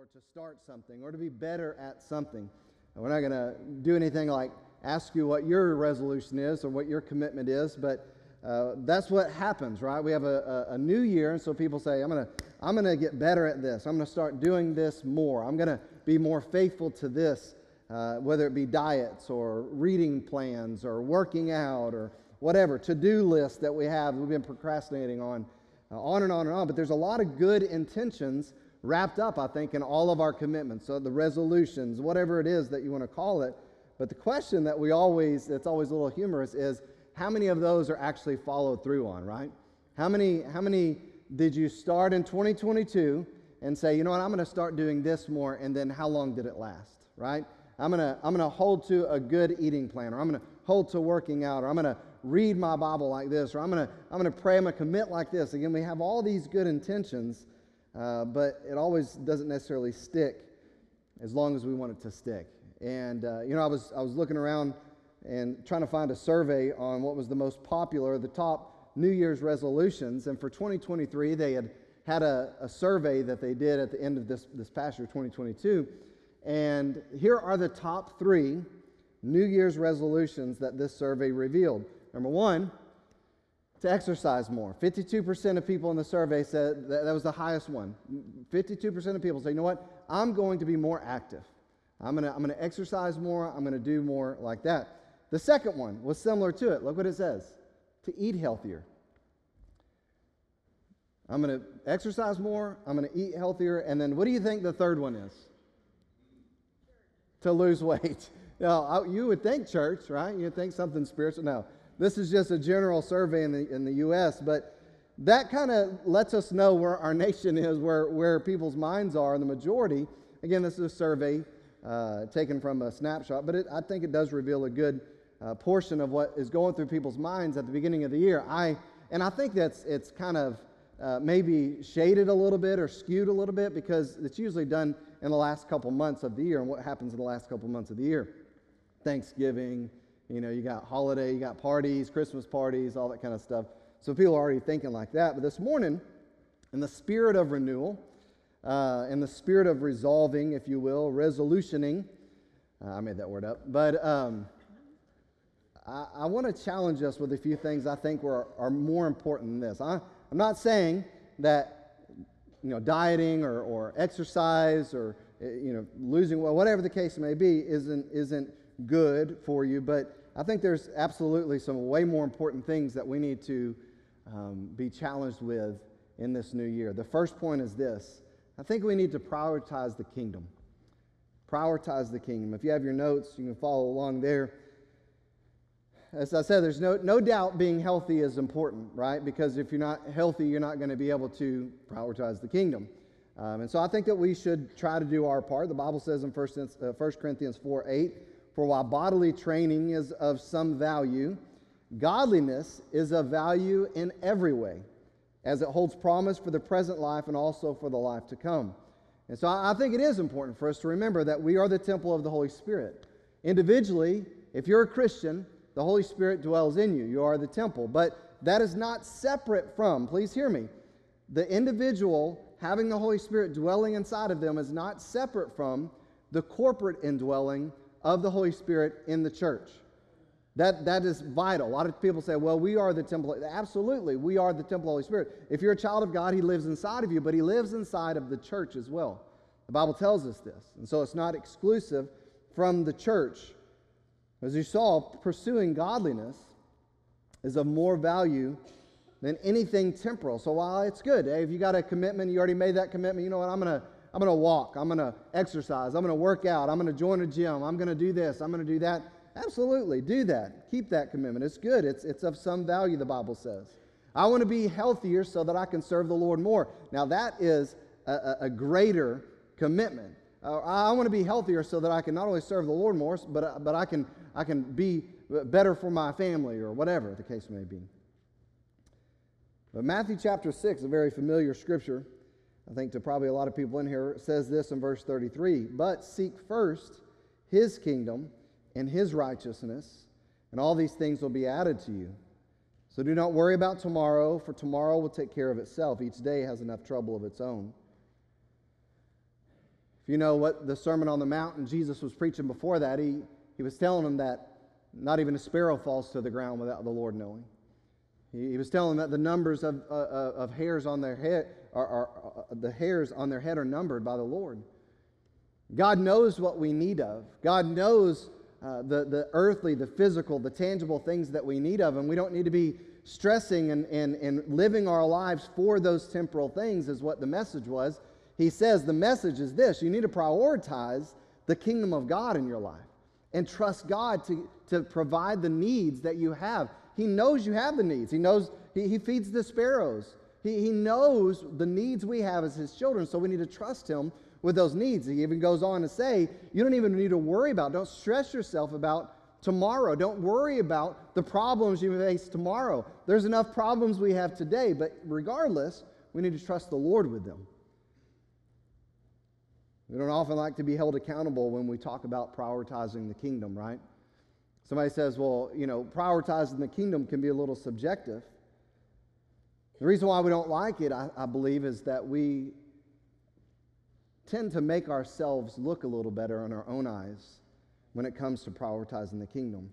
or to start something or to be better at something. We're not going to do anything like ask you what your resolution is or what your commitment is, but uh, that's what happens, right? We have a, a, a new year, and so people say, I'm going to I'm going to get better at this. I'm going to start doing this more. I'm going to be more faithful to this, uh, whether it be diets or reading plans or working out or whatever, to do list that we have, we've been procrastinating on, uh, on and on and on. But there's a lot of good intentions wrapped up, I think, in all of our commitments. So the resolutions, whatever it is that you want to call it. But the question that we always, that's always a little humorous, is how many of those are actually followed through on, right? How many, how many did you start in 2022 and say, you know what, I'm going to start doing this more, and then how long did it last, right? I'm going to I'm going to hold to a good eating plan, or I'm going to hold to working out, or I'm going to read my Bible like this, or I'm going to I'm going to pray, I'm going to commit like this. Again, we have all these good intentions, uh, but it always doesn't necessarily stick as long as we want it to stick. And uh, you know, I was I was looking around and trying to find a survey on what was the most popular, the top New Year's resolutions, and for 2023 they had had a, a survey that they did at the end of this this past year, 2022, and here are the top three New Year's resolutions that this survey revealed. Number one, to exercise more. 52% of people in the survey said that, that was the highest one. 52% of people say, you know what? I'm going to be more active. I'm going to I'm going to exercise more. I'm going to do more like that. The second one was similar to it. Look what it says to eat healthier. I'm going to exercise more. I'm going to eat healthier. And then what do you think the third one is? To lose weight. Now, you would think church, right? You'd think something spiritual. No, this is just a general survey in the, in the U.S., but that kind of lets us know where our nation is, where, where people's minds are, and the majority. Again, this is a survey uh, taken from a snapshot, but it, I think it does reveal a good uh, portion of what is going through people's minds at the beginning of the year. I, and I think that's it's kind of uh, maybe shaded a little bit or skewed a little bit because it's usually done in the last couple months of the year and what happens in the last couple months of the year. Thanksgiving, you know, you got holiday, you got parties, Christmas parties, all that kind of stuff. So people are already thinking like that. But this morning, in the spirit of renewal, uh, in the spirit of resolving, if you will, resolutioning, uh, I made that word up, but um, I, I want to challenge us with a few things I think are, are more important than this. I, I'm not saying that you know, dieting or, or exercise or eh, you know, losing whatever the case may be, isn't, isn't good for you, but I think there's absolutely some way more important things that we need to um, be challenged with in this new year. The first point is this I think we need to prioritize the kingdom. Prioritize the kingdom. If you have your notes, you can follow along there. As I said, there's no, no doubt being healthy is important, right? Because if you're not healthy, you're not going to be able to prioritize the kingdom. Um, and so I think that we should try to do our part. The Bible says in 1, uh, 1 Corinthians 4 8, for while bodily training is of some value, godliness is of value in every way, as it holds promise for the present life and also for the life to come. And so I think it is important for us to remember that we are the temple of the Holy Spirit. Individually, if you're a Christian, the Holy Spirit dwells in you. You are the temple. But that is not separate from, please hear me, the individual having the Holy Spirit dwelling inside of them is not separate from the corporate indwelling of the Holy Spirit in the church. That, that is vital. A lot of people say, well, we are the temple. Absolutely, we are the temple of the Holy Spirit. If you're a child of God, He lives inside of you, but He lives inside of the church as well. The Bible tells us this. And so it's not exclusive from the church. As you saw, pursuing godliness is of more value than anything temporal. So while it's good, hey, if you got a commitment, you already made that commitment, you know what, I'm going to I'm going to walk. I'm going to exercise. I'm going to work out. I'm going to join a gym. I'm going to do this. I'm going to do that. Absolutely, do that. Keep that commitment. It's good. It's, it's of some value, the Bible says. I want to be healthier so that I can serve the Lord more. Now, that is a, a greater commitment. Uh, I want to be healthier so that I can not only serve the Lord more, but, uh, but I, can, I can be better for my family or whatever the case may be. But Matthew chapter 6, a very familiar scripture, I think to probably a lot of people in here, says this in verse 33 But seek first his kingdom and his righteousness, and all these things will be added to you. So do not worry about tomorrow, for tomorrow will take care of itself. Each day has enough trouble of its own. If you know what the Sermon on the Mount and Jesus was preaching before that, he, he was telling them that not even a sparrow falls to the ground without the Lord knowing. He, was telling them that the numbers of, uh, uh of hairs on their head are, are uh, the hairs on their head are numbered by the Lord. God knows what we need of. God knows uh, the, the earthly, the physical, the tangible things that we need of, and we don't need to be stressing and, and, and living our lives for those temporal things, is what the message was. He says the message is this you need to prioritize the kingdom of God in your life and trust God to, to provide the needs that you have. He knows you have the needs, He knows He, he feeds the sparrows. He, he knows the needs we have as His children, so we need to trust Him with those needs. He even goes on to say, you don't even need to worry about, don't stress yourself about tomorrow. Don't worry about the problems you face tomorrow. There's enough problems we have today, but regardless, we need to trust the Lord with them. We don't often like to be held accountable when we talk about prioritizing the kingdom, right? Somebody says, well, you know, prioritizing the kingdom can be a little subjective. The reason why we don't like it, I, I believe, is that we tend to make ourselves look a little better in our own eyes when it comes to prioritizing the kingdom.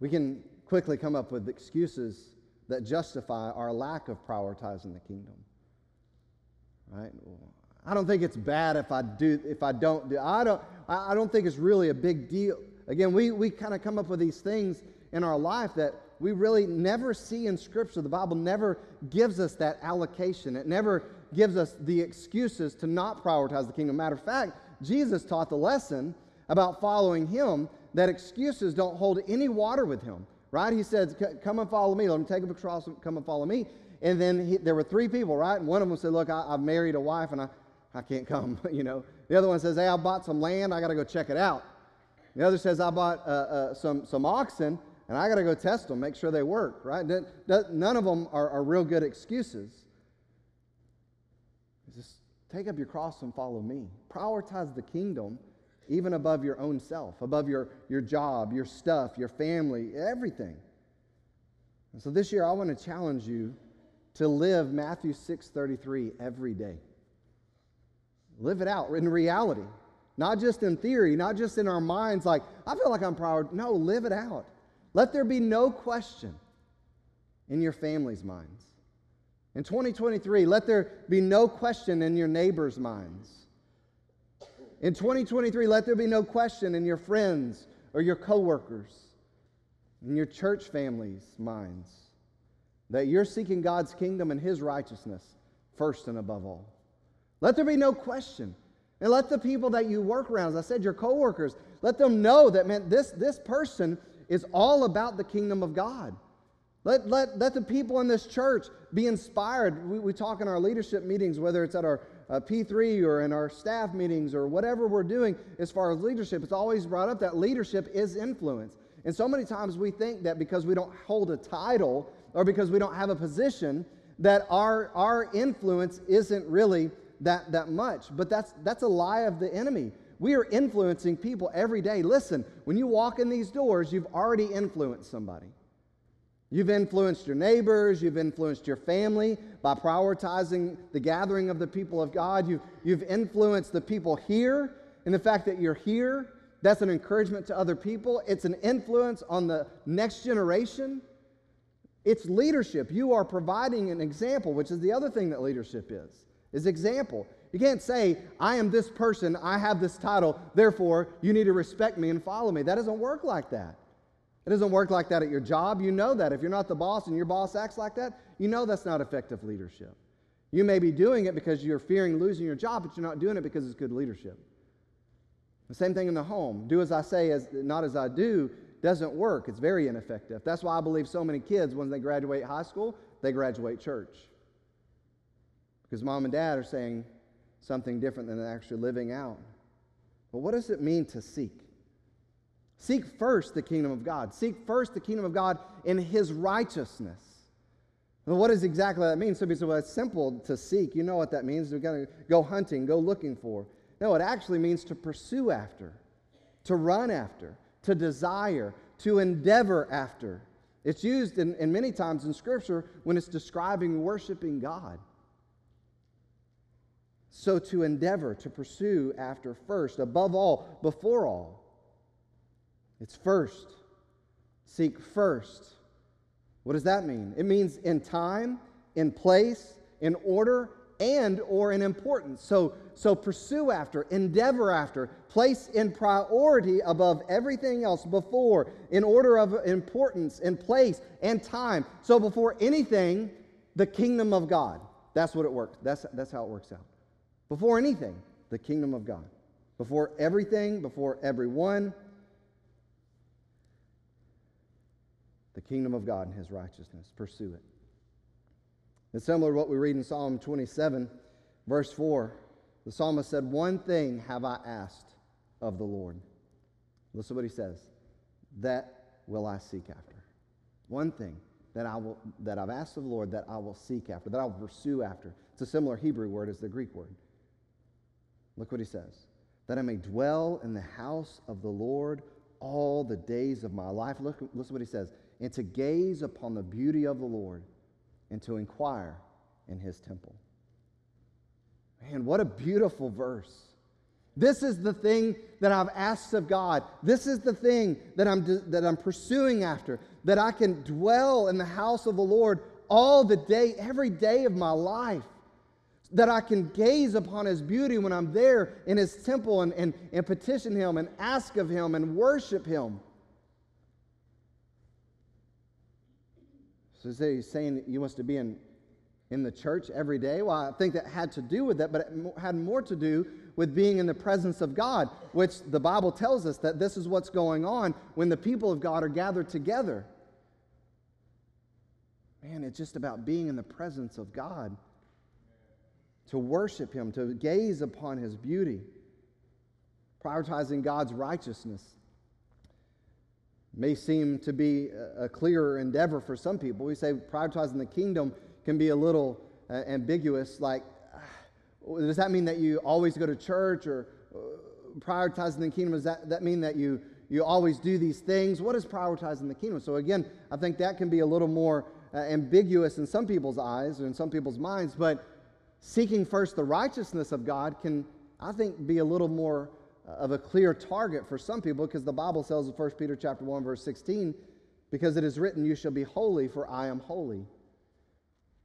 We can quickly come up with excuses that justify our lack of prioritizing the kingdom. Right? I don't think it's bad if I do if I don't do I don't I don't think it's really a big deal. Again, we, we kind of come up with these things in our life that we really never see in Scripture. The Bible never gives us that allocation. It never gives us the excuses to not prioritize the kingdom. Matter of fact, Jesus taught the lesson about following him that excuses don't hold any water with him, right? He says, Come and follow me. Let me take up a cross come and follow me. And then he, there were three people, right? And one of them said, Look, I, have married a wife and I, I can't come, you know. The other one says, Hey, I bought some land. I got to go check it out. The other says, I bought uh, uh, some, some oxen and I got to go test them, make sure they work, right? None of them are, are real good excuses. Just take up your cross and follow me. Prioritize the kingdom even above your own self, above your, your job, your stuff, your family, everything. And so this year I want to challenge you to live Matthew 6:33 every day. Live it out in reality. Not just in theory, not just in our minds like I feel like I'm proud. No, live it out. Let there be no question in your family's minds. In 2023, let there be no question in your neighbor's minds. In 2023, let there be no question in your friends or your coworkers, in your church family's minds, that you're seeking God's kingdom and His righteousness first and above all. Let there be no question. And let the people that you work around, as I said, your coworkers, let them know that, man, this, this person is all about the kingdom of God. Let, let, let the people in this church be inspired. We, we talk in our leadership meetings, whether it's at our uh, P3 or in our staff meetings or whatever we're doing as far as leadership, it's always brought up that leadership is influence. And so many times we think that because we don't hold a title or because we don't have a position, that our, our influence isn't really that, that much. But that's, that's a lie of the enemy. We are influencing people every day. Listen, when you walk in these doors, you've already influenced somebody. You've influenced your neighbors, you've influenced your family by prioritizing the gathering of the people of God. You've, you've influenced the people here, and the fact that you're here, that's an encouragement to other people. It's an influence on the next generation. It's leadership. You are providing an example, which is the other thing that leadership is, is example. You can't say, I am this person, I have this title, therefore you need to respect me and follow me. That doesn't work like that. It doesn't work like that at your job. You know that. If you're not the boss and your boss acts like that, you know that's not effective leadership. You may be doing it because you're fearing losing your job, but you're not doing it because it's good leadership. The same thing in the home. Do as I say, as not as I do, doesn't work. It's very ineffective. That's why I believe so many kids, when they graduate high school, they graduate church. Because mom and dad are saying, something different than actually living out. But what does it mean to seek? Seek first the kingdom of God. Seek first the kingdom of God in his righteousness. Well, what does exactly that mean? Some people say, well, it's simple to seek. You know what that means. We've got to go hunting, go looking for. No, it actually means to pursue after, to run after, to desire, to endeavor after. It's used in, in many times in Scripture when it's describing worshiping God. So to endeavor, to pursue after first, above all, before all. It's first. Seek first. What does that mean? It means in time, in place, in order, and or in importance. So, so pursue after, endeavor after, place in priority above everything else before, in order of importance, in place, and time. So before anything, the kingdom of God. That's what it works. That's, that's how it works out. Before anything, the kingdom of God. Before everything, before everyone, the kingdom of God and his righteousness. Pursue it. It's similar to what we read in Psalm 27, verse 4. The psalmist said, One thing have I asked of the Lord. Listen to what he says. That will I seek after. One thing that I will that I've asked of the Lord that I will seek after, that I will pursue after. It's a similar Hebrew word as the Greek word. Look what he says. That I may dwell in the house of the Lord all the days of my life. Look, listen what he says. And to gaze upon the beauty of the Lord and to inquire in his temple. Man, what a beautiful verse. This is the thing that I've asked of God. This is the thing that I'm, that I'm pursuing after, that I can dwell in the house of the Lord all the day, every day of my life. That I can gaze upon his beauty when I'm there in his temple and, and, and petition him and ask of him and worship him. So he's saying you must be in, in the church every day. Well, I think that had to do with that, but it had more to do with being in the presence of God, which the Bible tells us that this is what's going on when the people of God are gathered together. Man, it's just about being in the presence of God, to worship Him, to gaze upon His beauty, prioritizing God's righteousness may seem to be a clearer endeavor for some people. We say prioritizing the kingdom can be a little uh, ambiguous. Like, uh, does that mean that you always go to church or uh, prioritizing the kingdom? Does that, that mean that you, you always do these things? What is prioritizing the kingdom? So, again, I think that can be a little more uh, ambiguous in some people's eyes or in some people's minds, but seeking first the righteousness of God can, I think, be a little more uh, of a clear target for some people because the Bible says in 1 Peter chapter 1 verse 16 because it is written you shall be holy for I am holy.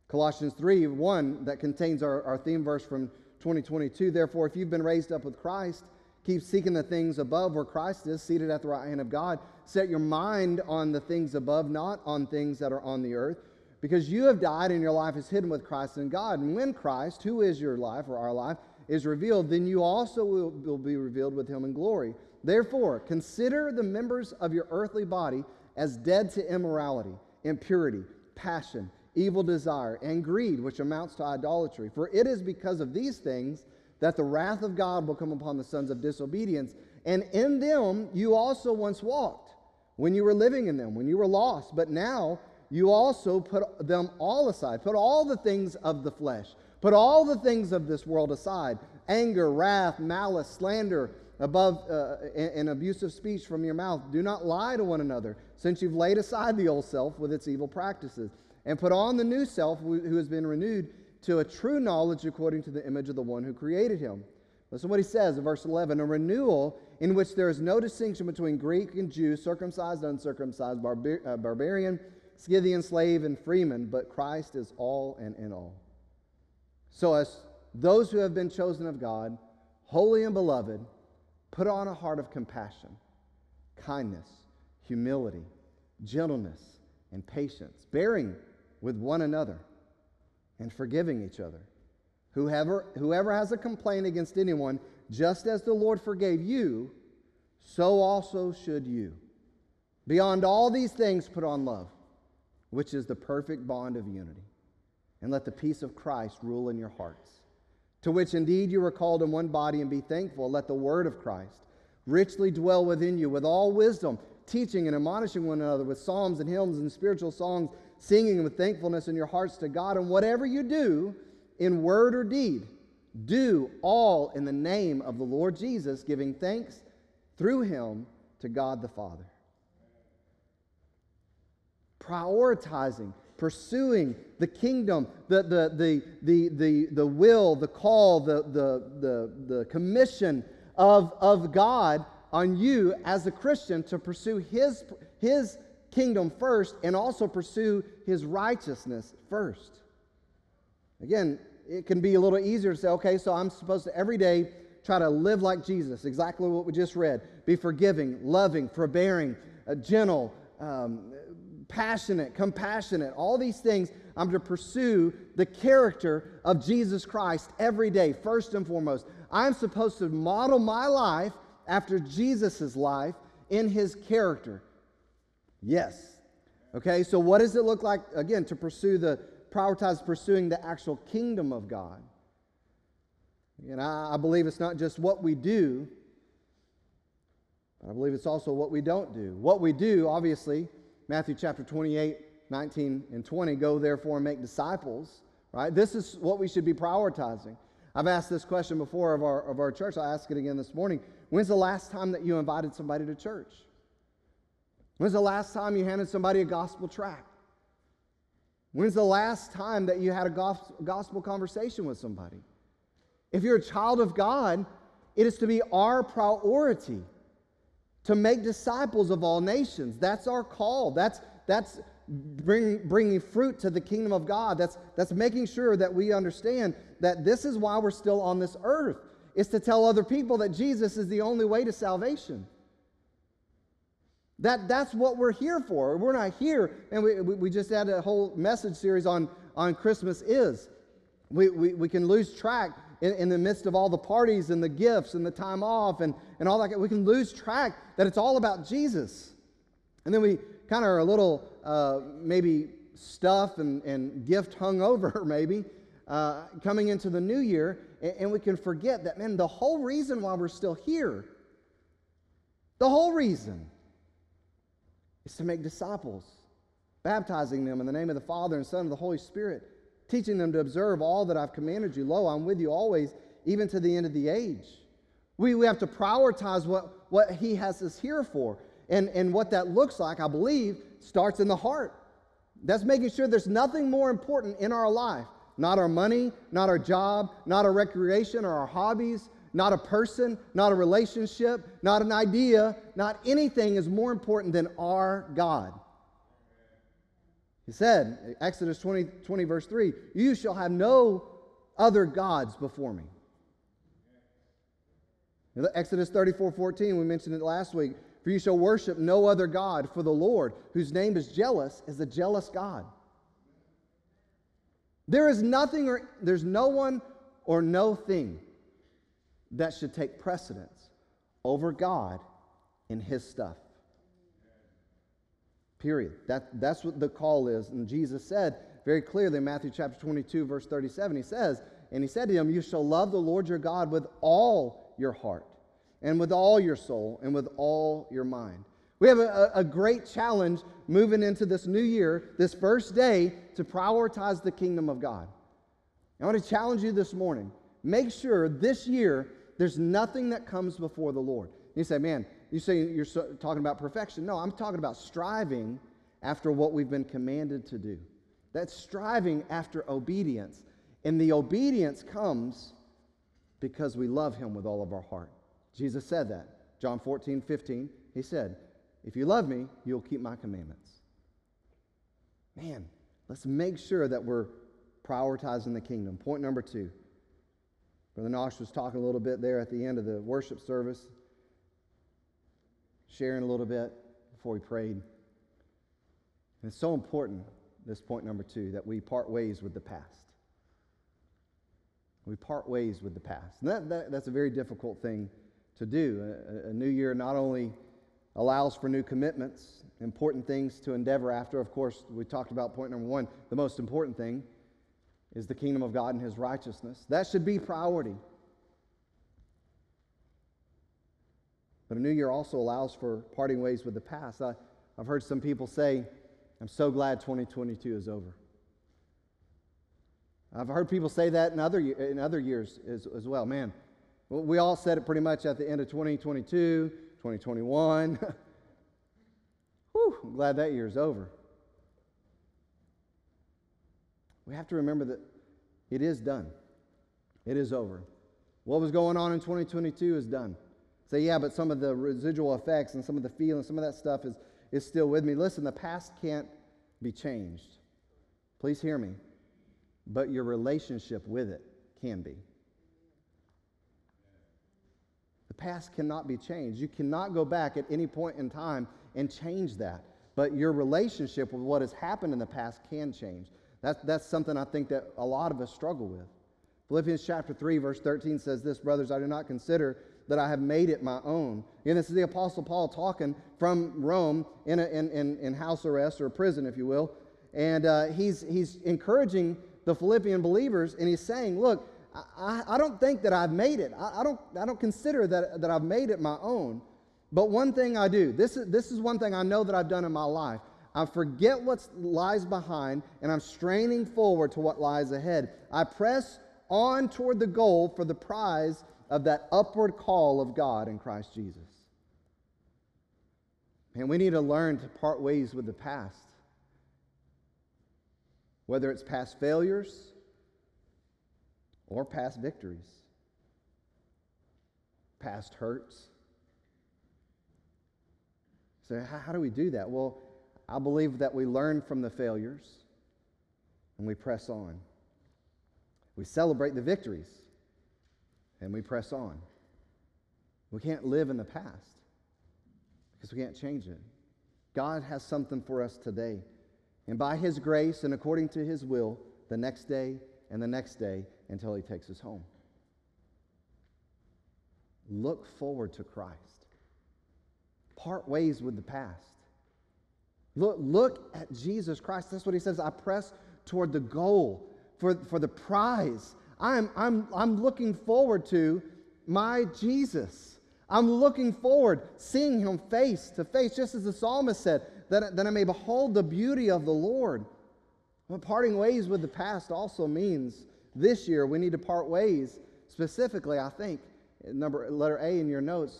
Colossians 3 1 that contains our, our theme verse from 2022 therefore if you've been raised up with Christ keep seeking the things above where Christ is seated at the right hand of God set your mind on the things above not on things that are on the earth because you have died and your life is hidden with Christ in God and when Christ who is your life or our life is revealed, then you also will, will be revealed with him in glory. Therefore, consider the members of your earthly body as dead to immorality, impurity, passion, evil desire, and greed, which amounts to idolatry. For it is because of these things that the wrath of God will come upon the sons of disobedience. And in them you also once walked when you were living in them, when you were lost. But now you also put them all aside, put all the things of the flesh Put all the things of this world aside anger, wrath, malice, slander, above uh, and abusive speech from your mouth. Do not lie to one another, since you've laid aside the old self with its evil practices, and put on the new self who has been renewed to a true knowledge according to the image of the one who created him. Listen what he says in verse 11 a renewal in which there is no distinction between Greek and Jew, circumcised, uncircumcised, barbar- uh, barbarian, Scythian, slave, and freeman, but Christ is all and in all. So, as those who have been chosen of God, holy and beloved, put on a heart of compassion, kindness, humility, gentleness, and patience, bearing with one another and forgiving each other. Whoever, whoever has a complaint against anyone, just as the Lord forgave you, so also should you. Beyond all these things, put on love, which is the perfect bond of unity and let the peace of Christ rule in your hearts, to which indeed you were called in one body, and be thankful. Let the word of Christ richly dwell within you with all wisdom, teaching and admonishing one another with psalms and hymns and spiritual songs, singing with thankfulness in your hearts to God. And whatever you do, in word or deed, do all in the name of the Lord Jesus, giving thanks through him to God the Father. Prioritizing pursuing the kingdom, the, the, the, the, the, the will, the call, the, the, the, the commission of, of God on you as a Christian to pursue his, his kingdom first and also pursue his righteousness first. Again, it can be a little easier to say, okay, so I'm supposed to every day try to live like Jesus, exactly what we just read. Be forgiving, loving, forbearing, uh, gentle, um, passionate, compassionate, all these things. I'm to pursue the character of Jesus Christ every day, first and foremost. I'm supposed to model my life after Jesus' life in his character. Yes. Okay, so what does it look like, again, to pursue the, prioritize pursuing the actual kingdom of God? And I, I believe it's not just what we do, I believe it's also what we don't do. What we do, obviously, Matthew chapter 28, 19 and 20, go therefore and make disciples, right? This is what we should be prioritizing. I've asked this question before of our, of our church. I'll ask it again this morning. When's the last time that you invited somebody to church? When's the last time you handed somebody a gospel tract? When's the last time that you had a gospel conversation with somebody? If you're a child of God, it is to be our priority to make disciples of all nations. That's our call. That's, that's bring, bringing fruit to the kingdom of God. That's, that's making sure that we understand that this is why we're still on this earth, is to tell other people that Jesus is the only way to salvation. That, that's what we're here for. We're not here, and we, we, we just had a whole message series on, on Christmas is. We, we, we can lose track in, in the midst of all the parties and the gifts and the time off and, and all that. We can lose track that it's all about Jesus. And then we kind of are a little uh, maybe stuff and, and gift hung over, maybe, uh, coming into the new year, and, and we can forget that, man, the whole reason why we're still here, the whole reason is to make disciples, baptizing them in the name of the Father and Son and the Holy Spirit, teaching them to observe all that I've commanded you. Lo, I'm with you always, even to the end of the age. We, we have to prioritize what, what He has us here for. And, and what that looks like, I believe, starts in the heart. That's making sure there's nothing more important in our life. Not our money, not our job, not our recreation or our hobbies, not a person, not a relationship, not an idea, not anything is more important than our God. He said, Exodus 20, 20 verse 3, You shall have no other gods before me. Exodus 34 14, we mentioned it last week. For you shall worship no other God, for the Lord, whose name is jealous, is a jealous God. There is nothing or there's no one or no thing that should take precedence over God and his stuff. Period. That, that's what the call is. And Jesus said very clearly in Matthew chapter 22, verse 37, he says, And he said to him, You shall love the Lord your God with all your heart, and with all your soul, and with all your mind. We have a, a great challenge moving into this new year, this first day, to prioritize the kingdom of God. I want to challenge you this morning. Make sure this year there's nothing that comes before the Lord. You say, man, you say you're talking about perfection. No, I'm talking about striving after what we've been commanded to do. That's striving after obedience. And the obedience comes because we love Him with all of our heart. Jesus said that. John 14, 15, He said, If you love me, you'll keep my commandments. Man, let's make sure that we're prioritizing the kingdom. Point number two. Brother Nosh was talking a little bit there at the end of the worship service sharing a little bit before we prayed. And it's so important, this point number two, that we part ways with the past. We part ways with the past. And that, that that's a very difficult thing to do. A, a new year not only allows for new commitments, important things to endeavor after. Of course, we talked about point number one. The most important thing is the kingdom of God and his righteousness. That should be priority. But a new year also allows for parting ways with the past. I, have heard some people say, I'm so glad 2022 is over. I've heard people say that in other, in other years as, as well. Man, we all said it pretty much at the end of 2022, 2021. Whew, I'm glad that year's over. we have to remember that it is done. It is over. What was going on in 2022 is done. Say, yeah, but some of the residual effects and some of the feelings, some of that stuff is, is still with me. Listen, the past can't be changed. Please hear me. But your relationship with it can be. The past cannot be changed. You cannot go back at any point in time and change that. But your relationship with what has happened in the past can change. That's, that's something I think that a lot of us struggle with. Philippians chapter 3, verse 13 says this Brothers, I do not consider that I have made it my own. And this is the Apostle Paul talking from Rome in, a, in, in, in house arrest or prison, if you will. And uh, he's, he's encouraging the Philippian believers, and he's saying, Look, I, I don't think that I've made it. I, I, don't, I don't consider that, that I've made it my own. But one thing I do, this is, this is one thing I know that I've done in my life. I forget what lies behind, and I'm straining forward to what lies ahead. I press on toward the goal for the prize of that upward call of God in Christ Jesus. And we need to learn to part ways with the past. Whether it's past failures or past victories, past hurts, so, how do we do that? Well, I believe that we learn from the failures and we press on. We celebrate the victories and we press on. We can't live in the past because we can't change it. God has something for us today. And by His grace and according to His will, the next day and the next day until He takes us home. Look forward to Christ part ways with the past. Look, look at Jesus Christ. That's what he says. I press toward the goal for, for the prize. I'm, I'm, I'm looking forward to my Jesus. I'm looking forward, seeing him face to face, just as the psalmist said, that, that I may behold the beauty of the Lord. But parting ways with the past also means this year we need to part ways, specifically, I think, number letter A in your notes,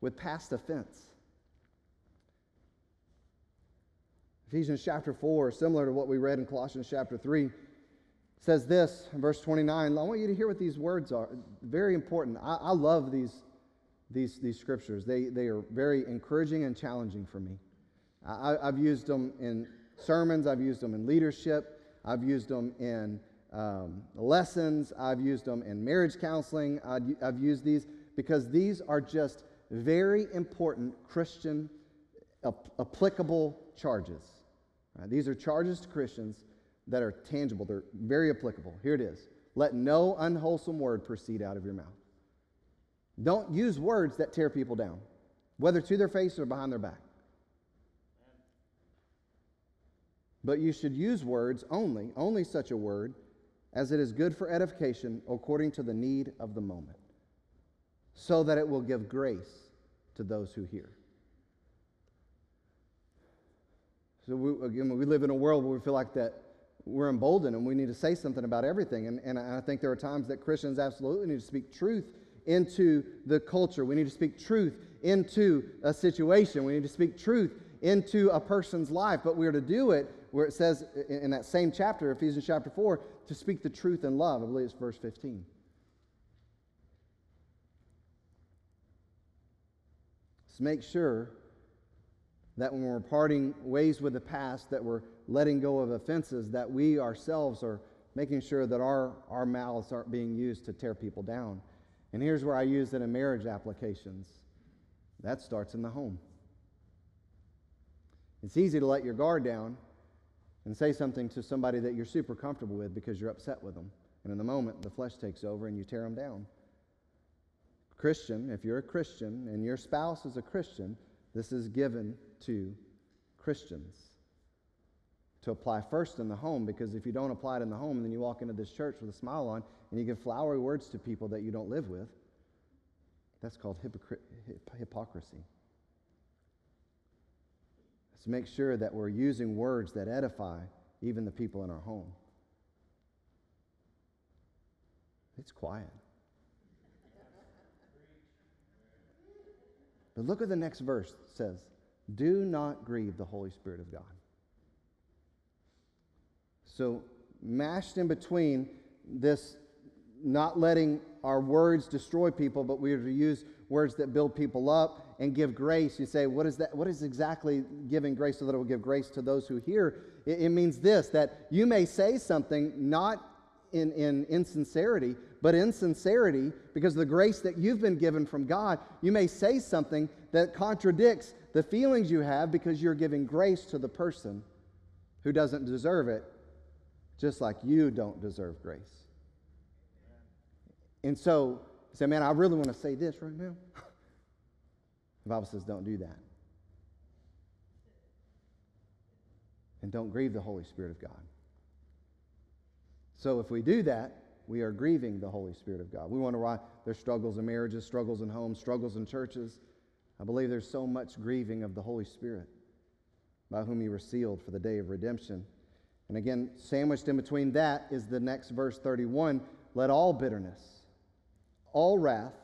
with past offense. Ephesians chapter 4, similar to what we read in Colossians chapter 3, says this in verse 29. I want you to hear what these words are. Very important. I, I love these, these, these scriptures, they, they are very encouraging and challenging for me. I, I've used them in sermons, I've used them in leadership, I've used them in um, lessons, I've used them in marriage counseling, I've, I've used these because these are just very important Christian applicable charges. Right, these are charges to Christians that are tangible, they're very applicable. Here it is Let no unwholesome word proceed out of your mouth. Don't use words that tear people down, whether to their face or behind their back. But you should use words only, only such a word, as it is good for edification according to the need of the moment, so that it will give grace to those who hear. So we, again, we live in a world where we feel like that we're emboldened and we need to say something about everything. And, and I think there are times that Christians absolutely need to speak truth into the culture. We need to speak truth into a situation. We need to speak truth into a person's life. But we're to do it where it says in that same chapter, Ephesians chapter 4, to speak the truth in love. I believe it's verse 15. Let's make sure that when we're parting ways with the past, that we're letting go of offenses, that we ourselves are making sure that our, our mouths aren't being used to tear people down. And here's where I use it in marriage applications that starts in the home. It's easy to let your guard down and say something to somebody that you're super comfortable with because you're upset with them. And in the moment, the flesh takes over and you tear them down. Christian, if you're a Christian and your spouse is a Christian, this is given to Christians to apply first in the home because if you don't apply it in the home then you walk into this church with a smile on and you give flowery words to people that you don't live with, that's called hypocr- hypocrisy. Let's make sure that we're using words that edify even the people in our home. It's quiet. But look at the next verse. Says, Do not grieve the Holy Spirit of God. So mashed in between this not letting our words destroy people, but we are to use words that build people up and give grace. You say, what is that? What is exactly giving grace so that it will give grace to those who hear? It, it means this that you may say something not in, in insincerity, but in sincerity, because the grace that you've been given from God, you may say something that contradicts the feelings you have because you're giving grace to the person who doesn't deserve it, just like you don't deserve grace. And so, say, man, I really want to say this right now. The Bible says, don't do that. And don't grieve the Holy Spirit of God. So if we do that, we are grieving the Holy Spirit of God. We wonder why there's struggles in marriages, struggles in homes, struggles in churches. I believe there's so much grieving of the Holy Spirit by whom you were sealed for the day of redemption. And again, sandwiched in between that is the next verse 31 let all bitterness, all wrath,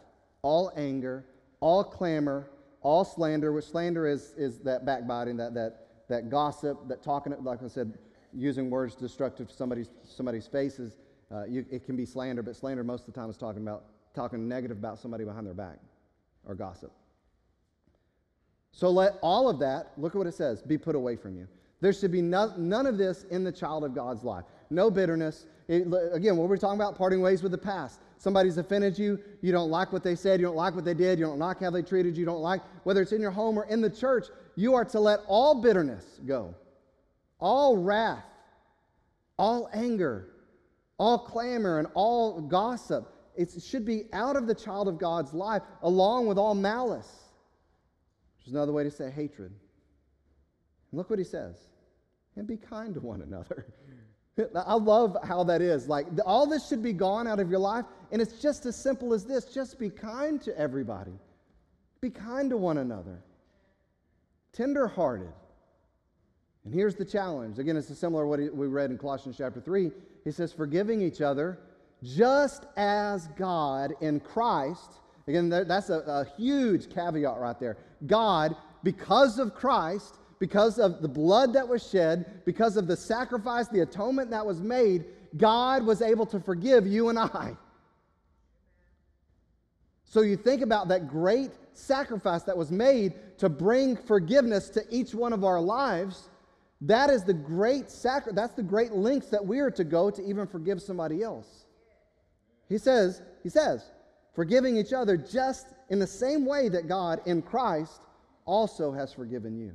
all anger, all clamor, all slander, which slander is, is that backbiting, that, that, that gossip, that talking, like I said, using words destructive to somebody's, somebody's faces. Uh, you, it can be slander, but slander most of the time is talking about talking negative about somebody behind their back or gossip. So let all of that, look at what it says, be put away from you. There should be no, none of this in the child of God's life. No bitterness. It, again, what we're talking about, parting ways with the past. Somebody's offended you, you don't like what they said, you don't like what they did, you don't like how they treated you, you don't like, whether it's in your home or in the church, you are to let all bitterness go, all wrath, all anger, all clamor, and all gossip. It should be out of the child of God's life, along with all malice which is another way to say hatred. And look what he says and be kind to one another. I love how that is. Like, all this should be gone out of your life, and it's just as simple as this just be kind to everybody, be kind to one another, tenderhearted. And here's the challenge. Again, it's similar to what we read in Colossians chapter 3. He says, forgiving each other just as God in Christ Again, that's a, a huge caveat right there. God, because of Christ, because of the blood that was shed, because of the sacrifice, the atonement that was made, God was able to forgive you and I. So you think about that great sacrifice that was made to bring forgiveness to each one of our lives. That is the great sacri- that's the great lengths that we are to go to even forgive somebody else. He says, he says, forgiving each other just in the same way that God in Christ also has forgiven you.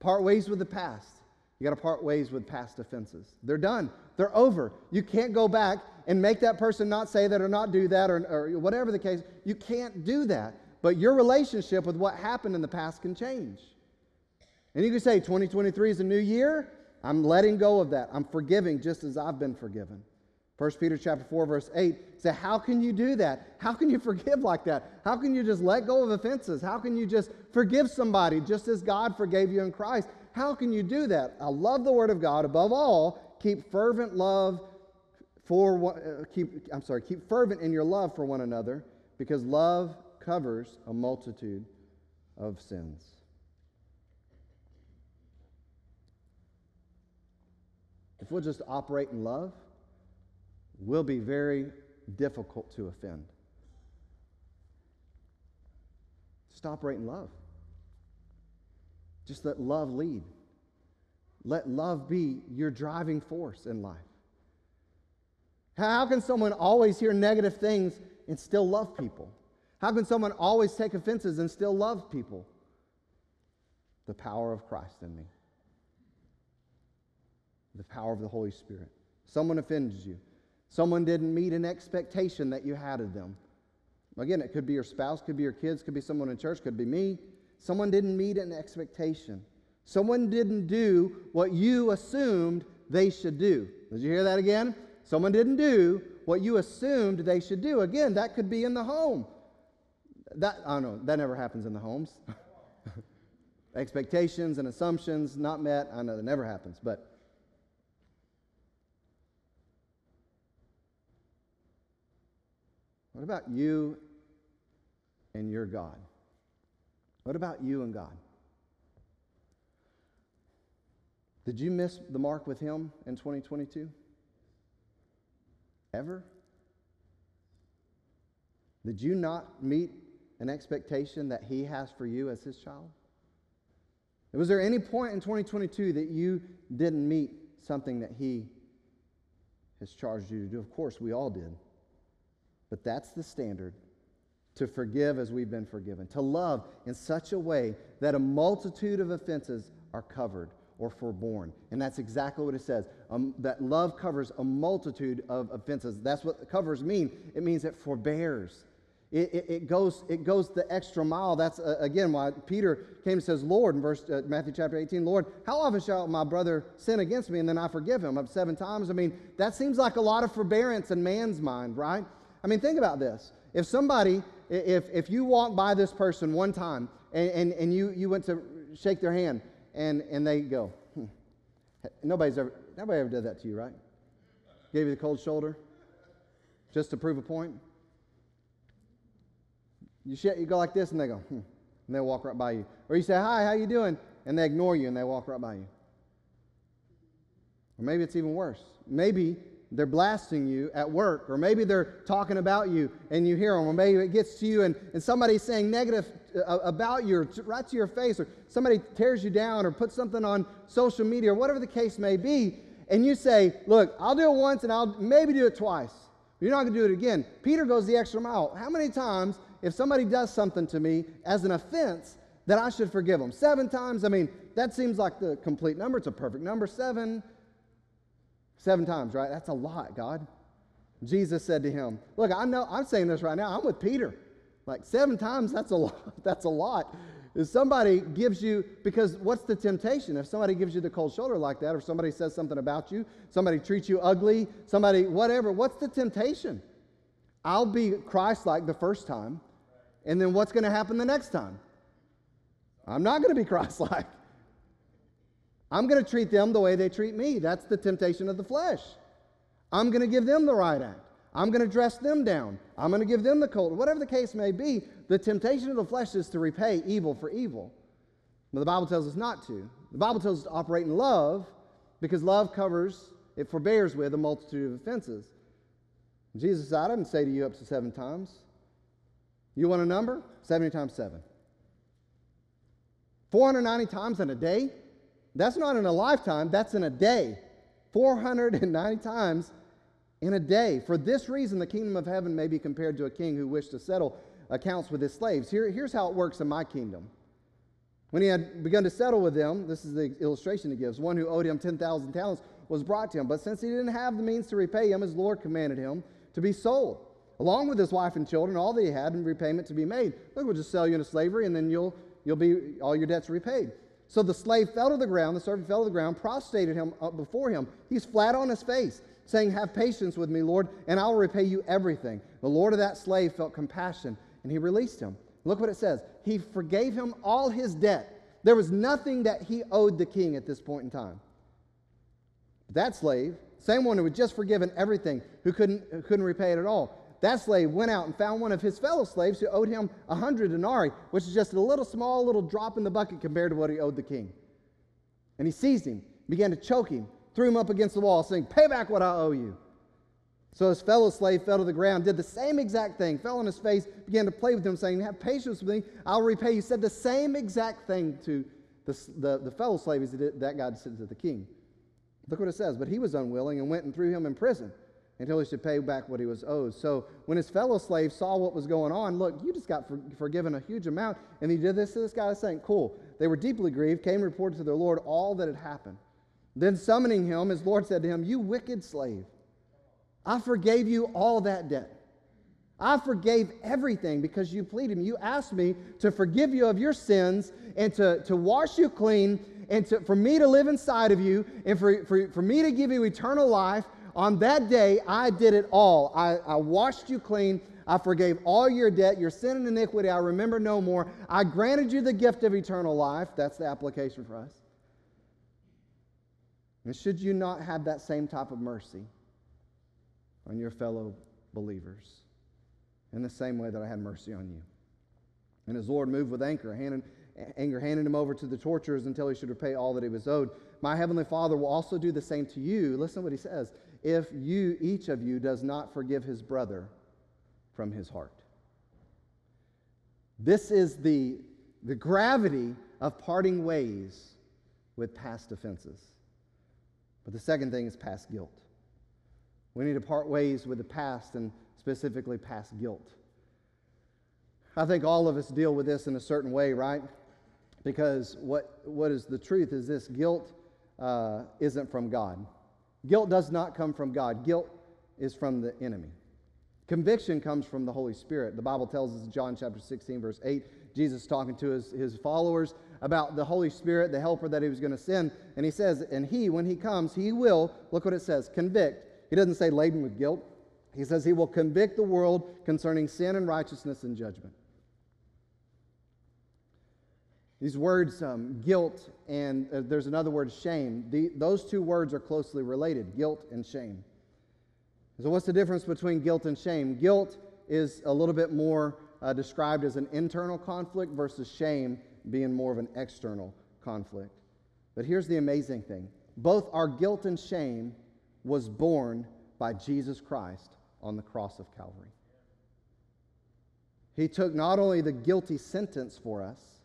Part ways with the past. You got to part ways with past offenses. They're done, they're over. You can't go back and make that person not say that or not do that or, or whatever the case. You can't do that. But your relationship with what happened in the past can change. And you can say 2023 is a new year. I'm letting go of that. I'm forgiving just as I've been forgiven. 1 Peter chapter 4, verse 8 say, How can you do that? How can you forgive like that? How can you just let go of offenses? How can you just forgive somebody just as God forgave you in Christ? How can you do that? I love the Word of God. Above all, keep fervent love for one, uh, keep I'm sorry, keep fervent in your love for one another, because love covers a multitude of sins. If we'll just operate in love, will be very difficult to offend. Stop right in love. Just let love lead. Let love be your driving force in life. How can someone always hear negative things and still love people? How can someone always take offenses and still love people? The power of Christ in me, the power of the Holy Spirit. Someone offends you. Someone didn't meet an expectation that you had of them. Again, it could be your spouse, could be your kids, could be someone in church, could be me. Someone didn't meet an expectation. Someone didn't do what you assumed they should do. Did you hear that again? Someone didn't do what you assumed they should do. Again, that could be in the home. That I don't know, that never happens in the homes. Expectations and assumptions not met. I know that never happens, but What about you and your God? What about you and God? Did you miss the mark with Him in 2022? Ever? Did you not meet an expectation that He has for you as His child? Was there any point in 2022 that you didn't meet something that He has charged you to do? Of course, we all did. But that's the standard to forgive as we've been forgiven, to love in such a way that a multitude of offenses are covered or forborne. And that's exactly what it says. Um, that love covers a multitude of offenses. That's what covers mean. It means it forbears. It, it, it, goes, it goes the extra mile. That's, uh, again, why Peter came and says, Lord, in verse, uh, Matthew chapter 18, Lord, how often shall my brother sin against me and then I forgive him? Up seven times? I mean, that seems like a lot of forbearance in man's mind, right? I mean, think about this. If somebody, if, if you walk by this person one time and, and, and you, you went to shake their hand and, and they go, hmm. nobody's ever, nobody ever did that to you, right? Gave you the cold shoulder just to prove a point? You, sh- you go like this, and they go, hmm, and they walk right by you. Or you say, hi, how you doing? And they ignore you, and they walk right by you. Or maybe it's even worse. Maybe they're blasting you at work, or maybe they're talking about you and you hear them, or maybe it gets to you and, and somebody's saying negative uh, about you right to your face, or somebody tears you down or puts something on social media, or whatever the case may be, and you say, Look, I'll do it once and I'll maybe do it twice. You're not going to do it again. Peter goes the extra mile. How many times if somebody does something to me as an offense, that I should forgive them. Seven times, I mean, that seems like the complete number. It's a perfect number. Seven, seven times, right? That's a lot, God. Jesus said to him, Look, I know, I'm saying this right now. I'm with Peter. Like seven times, that's a lot. That's a lot. If somebody gives you, because what's the temptation? If somebody gives you the cold shoulder like that, or somebody says something about you, somebody treats you ugly, somebody, whatever, what's the temptation? I'll be Christ like the first time, and then what's going to happen the next time? I'm not going to be Christ like. I'm going to treat them the way they treat me. That's the temptation of the flesh. I'm going to give them the right act. I'm going to dress them down. I'm going to give them the cold. Whatever the case may be, the temptation of the flesh is to repay evil for evil. But the Bible tells us not to. The Bible tells us to operate in love because love covers, it forbears with a multitude of offenses. Jesus said, I didn't say to you up to seven times. You want a number? 70 times 7. 490 times in a day? That's not in a lifetime, that's in a day. 490 times in a day. For this reason, the kingdom of heaven may be compared to a king who wished to settle accounts with his slaves. Here, here's how it works in my kingdom. When he had begun to settle with them, this is the illustration he gives one who owed him 10,000 talents was brought to him. But since he didn't have the means to repay him, his Lord commanded him to be sold along with his wife and children, all that he had in repayment to be made. Look, we'll just sell you into slavery, and then you'll, you'll be, all your debts repaid. So the slave fell to the ground, the servant fell to the ground, prostrated him up before him. He's flat on his face, saying, Have patience with me, Lord, and I will repay you everything. The Lord of that slave felt compassion, and he released him. Look what it says. He forgave him all his debt. There was nothing that he owed the king at this point in time. That slave, same one who had just forgiven everything, who couldn't, who couldn't repay it at all, that slave went out and found one of his fellow slaves who owed him a hundred denarii, which is just a little small little drop in the bucket compared to what he owed the king. And he seized him, began to choke him, threw him up against the wall, saying, Pay back what I owe you. So his fellow slave fell to the ground, did the same exact thing, fell on his face, began to play with him, saying, Have patience with me, I'll repay you. Said the same exact thing to the, the, the fellow slave as that guy said to the king. Look what it says. But he was unwilling and went and threw him in prison until he should pay back what he was owed. So when his fellow slaves saw what was going on, look, you just got for, forgiven a huge amount, and he did this to this guy, saying, Cool. They were deeply grieved, came and reported to their Lord all that had happened. Then summoning him, his Lord said to him, You wicked slave, I forgave you all that debt. I forgave everything because you pleaded me. You asked me to forgive you of your sins and to, to wash you clean and to, for me to live inside of you and for, for, for me to give you eternal life on that day, I did it all. I, I washed you clean. I forgave all your debt, your sin and iniquity. I remember no more. I granted you the gift of eternal life. That's the application for us. And should you not have that same type of mercy on your fellow believers in the same way that I had mercy on you? And his Lord moved with anger, handed, anger handed him over to the torturers until he should repay all that he was owed. My heavenly Father will also do the same to you. Listen to what he says if you, each of you, does not forgive his brother from his heart. This is the, the gravity of parting ways with past offenses. But the second thing is past guilt. We need to part ways with the past and specifically past guilt. I think all of us deal with this in a certain way, right? Because what, what is the truth is this guilt uh, isn't from God. Guilt does not come from God, guilt is from the enemy. Conviction comes from the Holy Spirit. The Bible tells us in John chapter 16, verse 8, Jesus talking to his, his followers about the Holy Spirit, the helper that he was going to send. And he says, And he, when he comes, he will, look what it says, convict. He doesn't say laden with guilt. He says he will convict the world concerning sin and righteousness and judgment. These words, um, guilt, and uh, there's another word, shame. The, those two words are closely related guilt and shame. So, what's the difference between guilt and shame? Guilt is a little bit more uh, described as an internal conflict versus shame being more of an external conflict. But here's the amazing thing both our guilt and shame was borne by Jesus Christ on the cross of Calvary. He took not only the guilty sentence for us,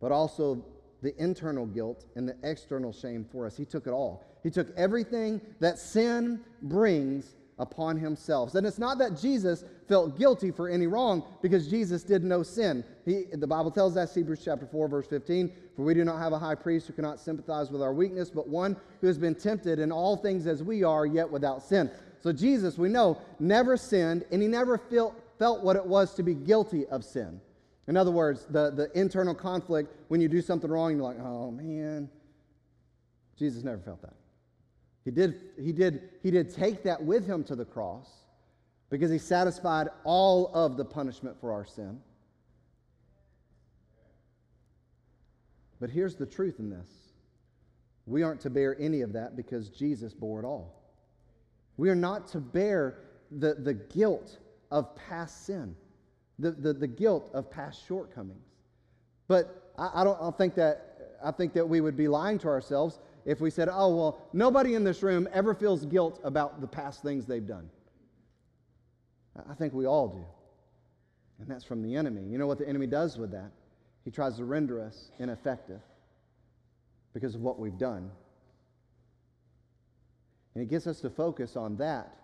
but also the internal guilt and the external shame for us. He took it all. He took everything that sin brings upon himself. And it's not that Jesus felt guilty for any wrong because Jesus did no sin. He, the Bible tells us, Hebrews chapter 4, verse 15, for we do not have a high priest who cannot sympathize with our weakness, but one who has been tempted in all things as we are, yet without sin. So Jesus, we know, never sinned, and he never felt, felt what it was to be guilty of sin. In other words, the, the internal conflict when you do something wrong, you're like, oh man. Jesus never felt that. He did, he did, he did take that with him to the cross because he satisfied all of the punishment for our sin. But here's the truth in this we aren't to bear any of that because Jesus bore it all. We are not to bear the, the guilt of past sin the, the, the guilt of past shortcomings. But I, I, don't, I, think that, I think that we would be lying to ourselves if we said, oh, well, nobody in this room ever feels guilt about the past things they've done. I think we all do. And that's from the enemy. You know what the enemy does with that? He tries to render us ineffective because of what we've done. And he gets us to focus on that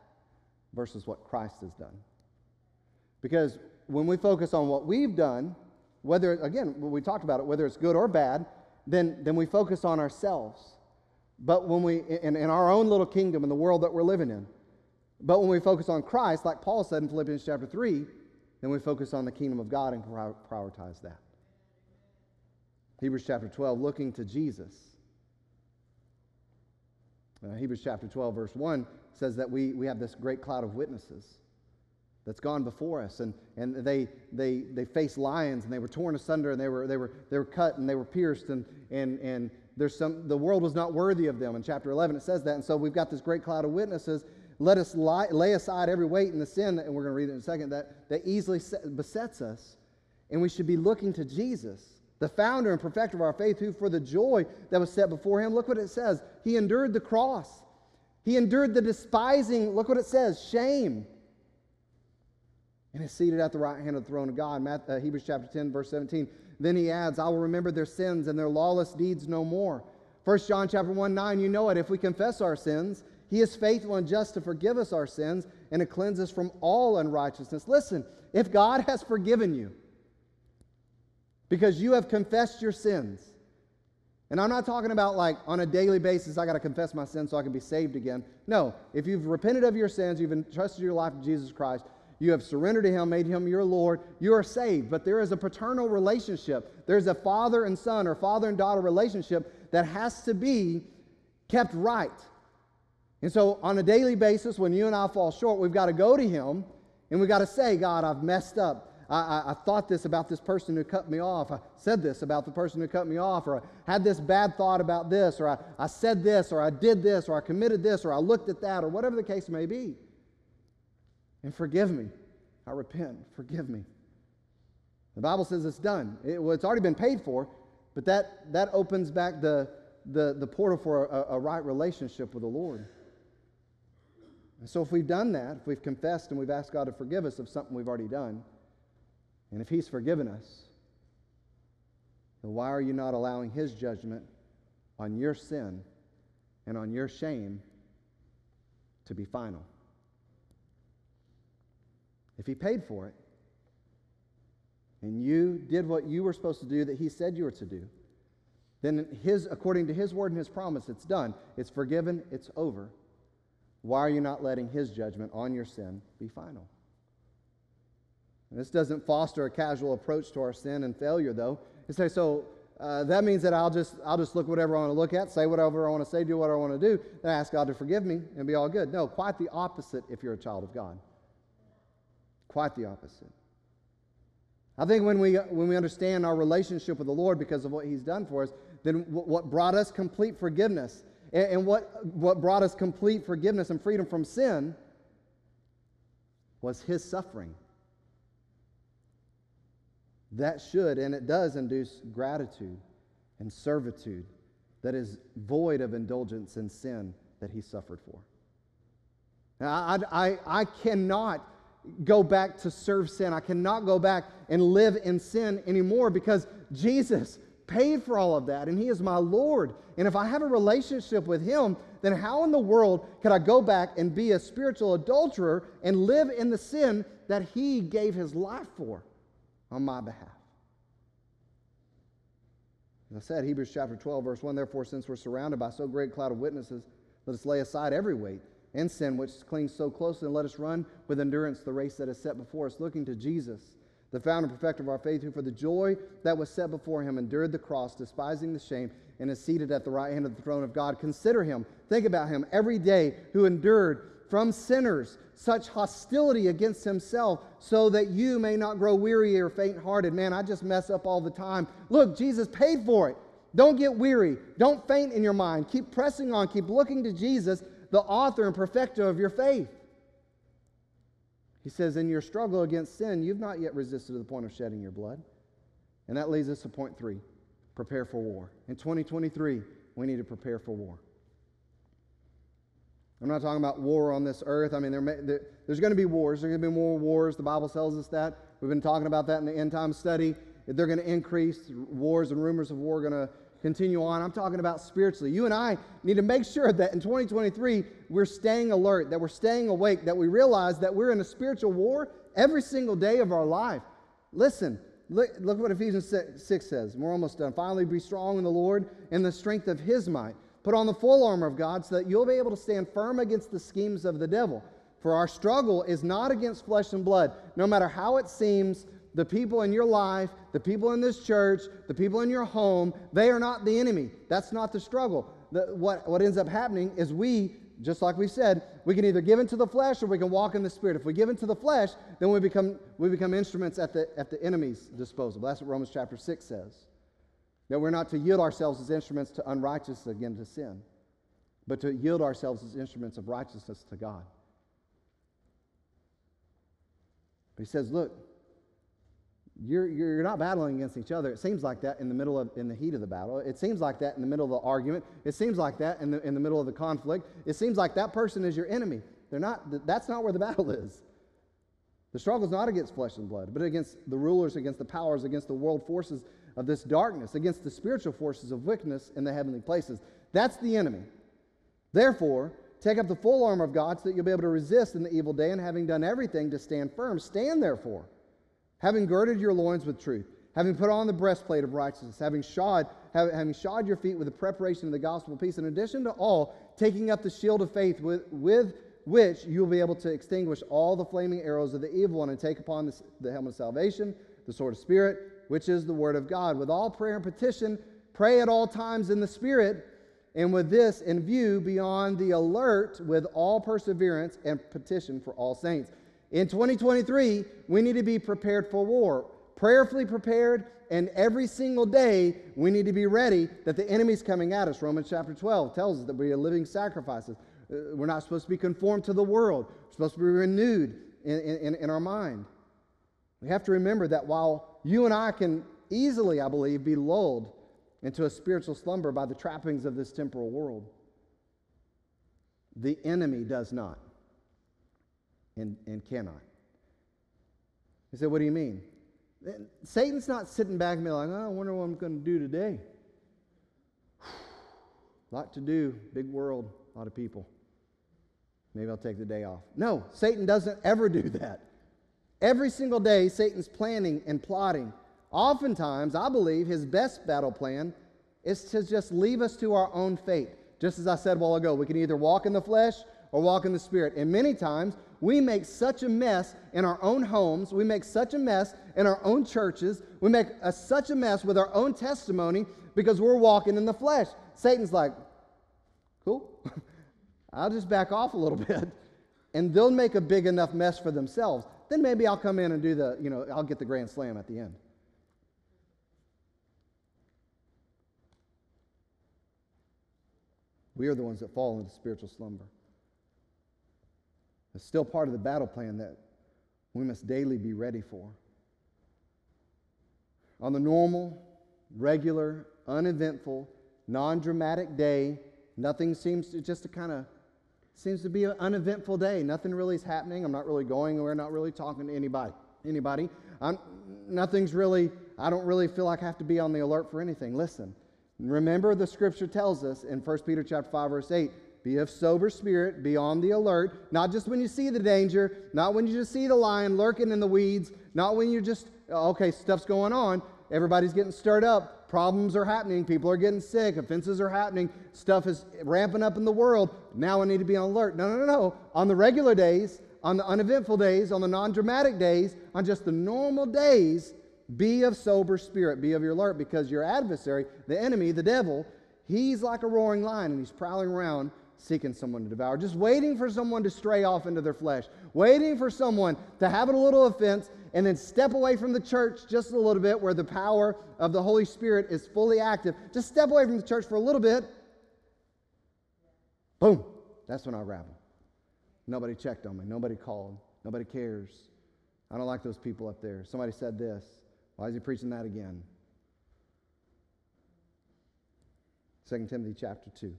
versus what Christ has done. Because when we focus on what we've done, whether, again, we talked about it, whether it's good or bad, then, then we focus on ourselves. But when we, in, in our own little kingdom, in the world that we're living in, but when we focus on Christ, like Paul said in Philippians chapter 3, then we focus on the kingdom of God and prioritize that. Hebrews chapter 12, looking to Jesus. Uh, Hebrews chapter 12, verse 1 says that we, we have this great cloud of witnesses that's gone before us. And, and they, they, they faced lions and they were torn asunder and they were, they were, they were cut and they were pierced. And, and, and there's some, the world was not worthy of them. In chapter 11, it says that. And so we've got this great cloud of witnesses. Let us lie, lay aside every weight and the sin, and we're going to read it in a second, that, that easily besets us. And we should be looking to Jesus, the founder and perfecter of our faith, who for the joy that was set before him, look what it says. He endured the cross. He endured the despising, look what it says, shame and is seated at the right hand of the throne of God. Matthew, uh, Hebrews chapter 10, verse 17. Then he adds, I will remember their sins and their lawless deeds no more. 1 John chapter 1, 9, you know it. If we confess our sins, he is faithful and just to forgive us our sins and to cleanse us from all unrighteousness. Listen, if God has forgiven you because you have confessed your sins, and I'm not talking about like on a daily basis, I got to confess my sins so I can be saved again. No, if you've repented of your sins, you've entrusted your life to Jesus Christ, you have surrendered to Him, made Him your Lord. You are saved. But there is a paternal relationship. There's a father and son or father and daughter relationship that has to be kept right. And so, on a daily basis, when you and I fall short, we've got to go to Him and we've got to say, God, I've messed up. I, I, I, thought this about this person who cut me off. I said this about the person who cut me off, or I had this bad thought about this, or I, I said this, or I did this, or I committed this, or I looked at that, or whatever the case may be and forgive me. I repent. Forgive me. The Bible says it's done. It, well, it's already been paid for, but that, that opens back the, the, the portal for a, a right relationship with the Lord. And so if we've done that, if we've confessed and we've asked God to forgive us of something we've already done, and if He's forgiven us, then why are you not allowing His judgment on your sin and on your shame to be final? If He paid for it, and you did what you were supposed to do that He said you were to do, then his, according to His word and His promise, it's done. It's forgiven, it's over. Why are you not letting His judgment on your sin be final? And this doesn't foster a casual approach to our sin and failure, though. It says, so uh, that means that I'll just, I'll just look whatever I want to look at, say whatever I want to say, do whatever I want to do, then ask God to forgive me and be all good. No, quite the opposite if you're a child of God. Quite the opposite. I think when we, when we understand our relationship with the Lord because of what He's done for us, then what brought us complete forgiveness and, and what, what brought us complete forgiveness and freedom from sin was His suffering. That should, and it does, induce gratitude and servitude that is void of indulgence in sin that He suffered for. Now, I, I, I cannot go back to serve sin. I cannot go back and live in sin anymore because Jesus paid for all of that and He is my Lord. And if I have a relationship with Him, then how in the world could I go back and be a spiritual adulterer and live in the sin that He gave His life for on my behalf? As I said, Hebrews chapter 12, verse 1 Therefore, since we're surrounded by so great a cloud of witnesses, let us lay aside every weight and sin which clings so closely, and let us run with endurance the race that is set before us, looking to Jesus, the founder and perfecter of our faith, who for the joy that was set before him endured the cross, despising the shame, and is seated at the right hand of the throne of God. Consider him, think about him every day, who endured from sinners such hostility against himself, so that you may not grow weary or faint hearted. Man, I just mess up all the time. Look, Jesus paid for it. Don't get weary. Don't faint in your mind. Keep pressing on. Keep looking to Jesus the author and perfecter of your faith. He says, In your struggle against sin, you've not yet resisted to the point of shedding your blood. And that leads us to point three prepare for war. In 2023, we need to prepare for war. I'm not talking about war on this earth. I mean, there may, there, there's going to be wars. There's going to be more wars. The Bible tells us that. We've been talking about that in the end time study. They're going to increase. Wars and rumors of war are going to continue on. I'm talking about spiritually. You and I need to make sure that in 2023, we're staying alert, that we're staying awake, that we realize that we're in a spiritual war every single day of our life. Listen, look, look what Ephesians 6 says. We're almost done. Finally, be strong in the Lord and the strength of his might. Put on the full armor of God so that you'll be able to stand firm against the schemes of the devil. For our struggle is not against flesh and blood, no matter how it seems the people in your life, the people in this church, the people in your home, they are not the enemy. That's not the struggle. The, what, what ends up happening is we, just like we said, we can either give into the flesh or we can walk in the spirit. If we give into the flesh, then we become, we become instruments at the, at the enemy's disposal. That's what Romans chapter 6 says. That we're not to yield ourselves as instruments to unrighteousness again to sin, but to yield ourselves as instruments of righteousness to God. But he says, look, you're, you're not battling against each other. It seems like that in the middle of, in the heat of the battle. It seems like that in the middle of the argument. It seems like that in the, in the middle of the conflict. It seems like that person is your enemy. They're not, that's not where the battle is. The struggle is not against flesh and blood, but against the rulers, against the powers, against the world forces of this darkness, against the spiritual forces of wickedness in the heavenly places. That's the enemy. Therefore, take up the full armor of God so that you'll be able to resist in the evil day, and having done everything to stand firm, stand therefore having girded your loins with truth, having put on the breastplate of righteousness, having shod, having shod your feet with the preparation of the gospel of peace, in addition to all, taking up the shield of faith with, with which you will be able to extinguish all the flaming arrows of the evil one and take upon the, the helmet of salvation, the sword of spirit, which is the word of God. With all prayer and petition, pray at all times in the spirit, and with this in view, be on the alert with all perseverance and petition for all saints in 2023, we need to be prepared for war, prayerfully prepared, and every single day we need to be ready that the enemy's coming at us. Romans chapter 12 tells us that we are living sacrifices. Uh, we're not supposed to be conformed to the world, we're supposed to be renewed in, in, in our mind. We have to remember that while you and I can easily, I believe, be lulled into a spiritual slumber by the trappings of this temporal world, the enemy does not. And, and cannot. He said, What do you mean? Satan's not sitting back and being like, oh, I wonder what I'm going to do today. a lot to do, big world, a lot of people. Maybe I'll take the day off. No, Satan doesn't ever do that. Every single day, Satan's planning and plotting. Oftentimes, I believe his best battle plan is to just leave us to our own fate. Just as I said a while ago, we can either walk in the flesh or walk in the spirit. And many times, we make such a mess in our own homes, we make such a mess in our own churches, we make a, such a mess with our own testimony because we're walking in the flesh. Satan's like, cool, I'll just back off a little bit. And they'll make a big enough mess for themselves. Then maybe I'll come in and do the, you know, I'll get the grand slam at the end. We are the ones that fall into spiritual slumber. It's still part of the battle plan that we must daily be ready for. On the normal, regular, uneventful, non dramatic day, nothing seems to just to kind of seems to be an uneventful day. Nothing really is happening. I'm not really going anywhere, not really talking to anybody. Anybody. I'm, nothing's really, I don't really feel like I have to be on the alert for anything. Listen, remember the scripture tells us in 1 Peter chapter 5, verse 8, be of sober spirit, be on the alert, not just when you see the danger, not when you just see the lion lurking in the weeds, not when you're just, okay, stuff's going on, everybody's getting stirred up, problems are happening, people are getting sick, offenses are happening, stuff is ramping up in the world. Now I need to be on alert. No, no, no, no. On the regular days, on the uneventful days, on the non dramatic days, on just the normal days, be of sober spirit, be of your alert, because your adversary, the enemy, the devil, he's like a roaring lion and he's prowling around seeking someone to devour, just waiting for someone to stray off into their flesh, waiting for someone to have a little offense and then step away from the church just a little bit where the power of the Holy Spirit is fully active. Just step away from the church for a little bit. Boom. That's when I grab them. Nobody checked on me. Nobody called. Nobody cares. I don't like those people up there. Somebody said this. Why is he preaching that again? 2 Timothy chapter 2.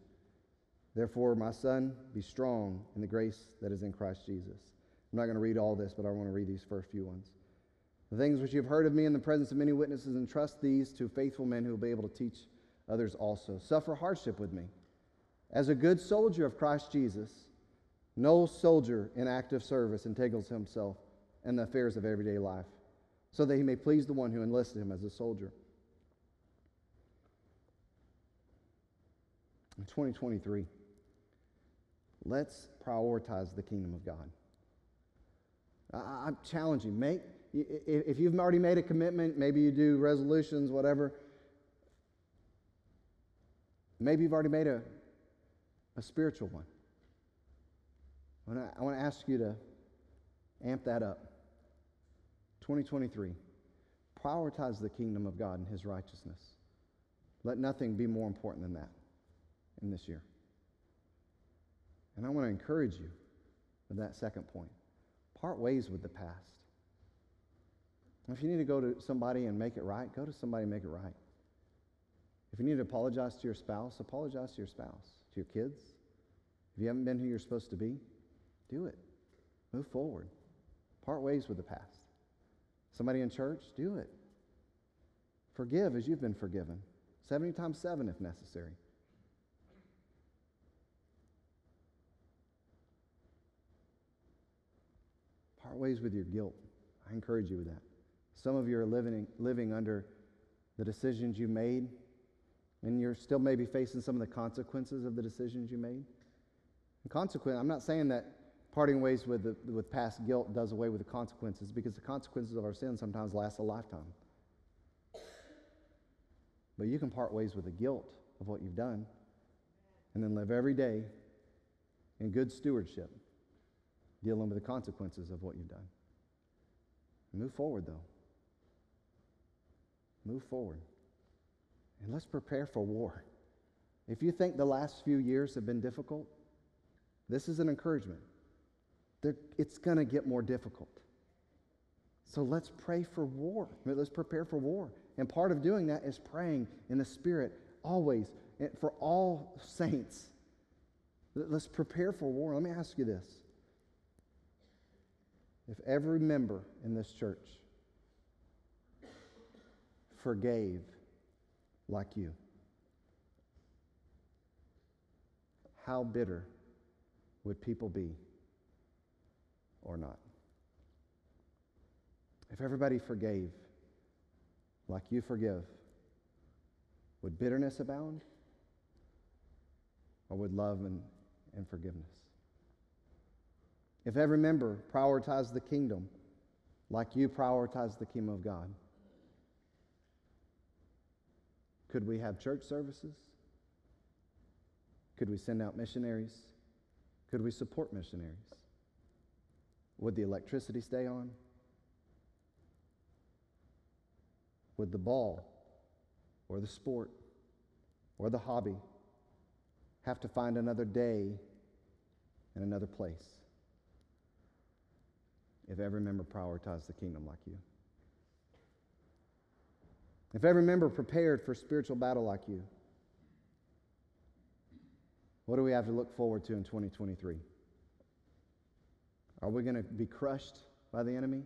Therefore, my son, be strong in the grace that is in Christ Jesus. I'm not going to read all this, but I want to read these first few ones. The things which you have heard of me in the presence of many witnesses, entrust these to faithful men who will be able to teach others also. Suffer hardship with me. As a good soldier of Christ Jesus, no soldier in active service entangles himself in the affairs of everyday life, so that he may please the one who enlisted him as a soldier. In 2023, Let's prioritize the kingdom of God. I, am challenging. Make if you've already made a commitment, maybe you do resolutions, whatever. Maybe you've already made a, a spiritual one. I want to ask you to amp that up. 2023. Prioritize the kingdom of God and his righteousness. Let nothing be more important than that in this year. And I want to encourage you with that second point. Part ways with the past. If you need to go to somebody and make it right, go to somebody and make it right. If you need to apologize to your spouse, apologize to your spouse, to your kids. If you haven't been who you're supposed to be, do it. Move forward. Part ways with the past. Somebody in church, do it. Forgive as you've been forgiven. 70 times 7 if necessary. Part ways with your guilt. I encourage you with that. Some of you are living, living under the decisions you made, and you're still maybe facing some of the consequences of the decisions you made. And consequent, I'm not saying that parting ways with, the, with past guilt does away with the consequences, because the consequences of our sin sometimes last a lifetime. But you can part ways with the guilt of what you've done and then live every day in good stewardship dealing with the consequences of what you've done. Move forward, though. Move forward. And let's prepare for war. If you think the last few years have been difficult, this is an encouragement. They're, it's going to get more difficult. So let's pray for war. Let's prepare for war. And part of doing that is praying in the Spirit always for all saints. Let's prepare for war. Let me ask you this if every member in this church forgave like you, how bitter would people be or not? If everybody forgave like you forgive, would bitterness abound? Or would love and, and forgiveness? If every member prioritized the kingdom like you prioritize the kingdom of God, could we have church services? Could we send out missionaries? Could we support missionaries? Would the electricity stay on? Would the ball or the sport or the hobby have to find another day and another place if every member prioritized the kingdom like you? If every member prepared for spiritual battle like you? What do we have to look forward to in 2023? Are we going to be crushed by the enemy?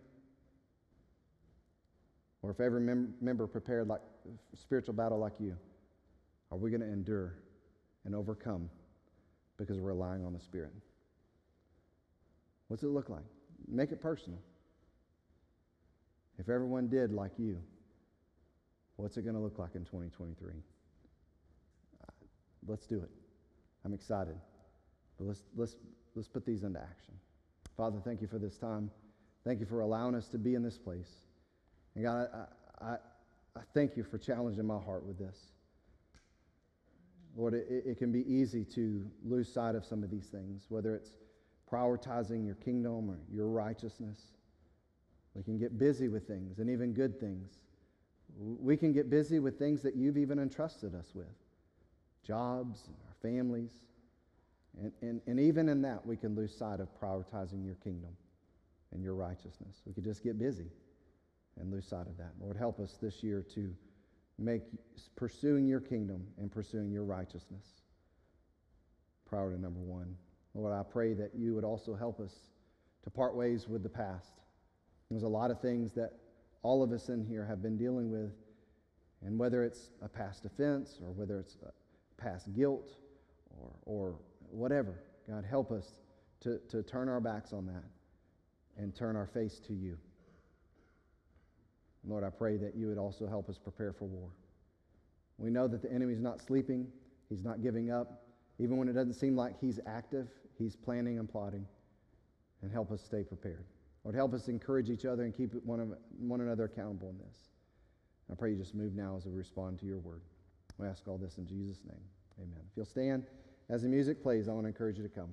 Or if every mem- member prepared like spiritual battle like you, are we going to endure and overcome because we're relying on the Spirit? What's it look like? Make it personal. If everyone did like you, what's it going to look like in 2023? Uh, let's do it. I'm excited. But let's, let's, let's put these into action. Father, thank you for this time. Thank you for allowing us to be in this place. And God, I, I, I thank you for challenging my heart with this. Lord, it, it can be easy to lose sight of some of these things, whether it's prioritizing your kingdom or your righteousness. We can get busy with things and even good things. We can get busy with things that you've even entrusted us with jobs, our families. And, and, and even in that, we can lose sight of prioritizing your kingdom and your righteousness. We could just get busy and lose sight of that. Lord, help us this year to make pursuing your kingdom and pursuing your righteousness priority number one. Lord, I pray that you would also help us to part ways with the past. There's a lot of things that all of us in here have been dealing with, and whether it's a past offense or whether it's past guilt or, or whatever, God, help us to, to turn our backs on that and turn our face to you. Lord, I pray that you would also help us prepare for war. We know that the enemy's not sleeping, he's not giving up. Even when it doesn't seem like he's active, he's planning and plotting. And help us stay prepared. Lord, help us encourage each other and keep one, one another accountable in this. I pray you just move now as we respond to your word. We ask all this in Jesus' name. Amen. If you'll stand as the music plays, I want to encourage you to come.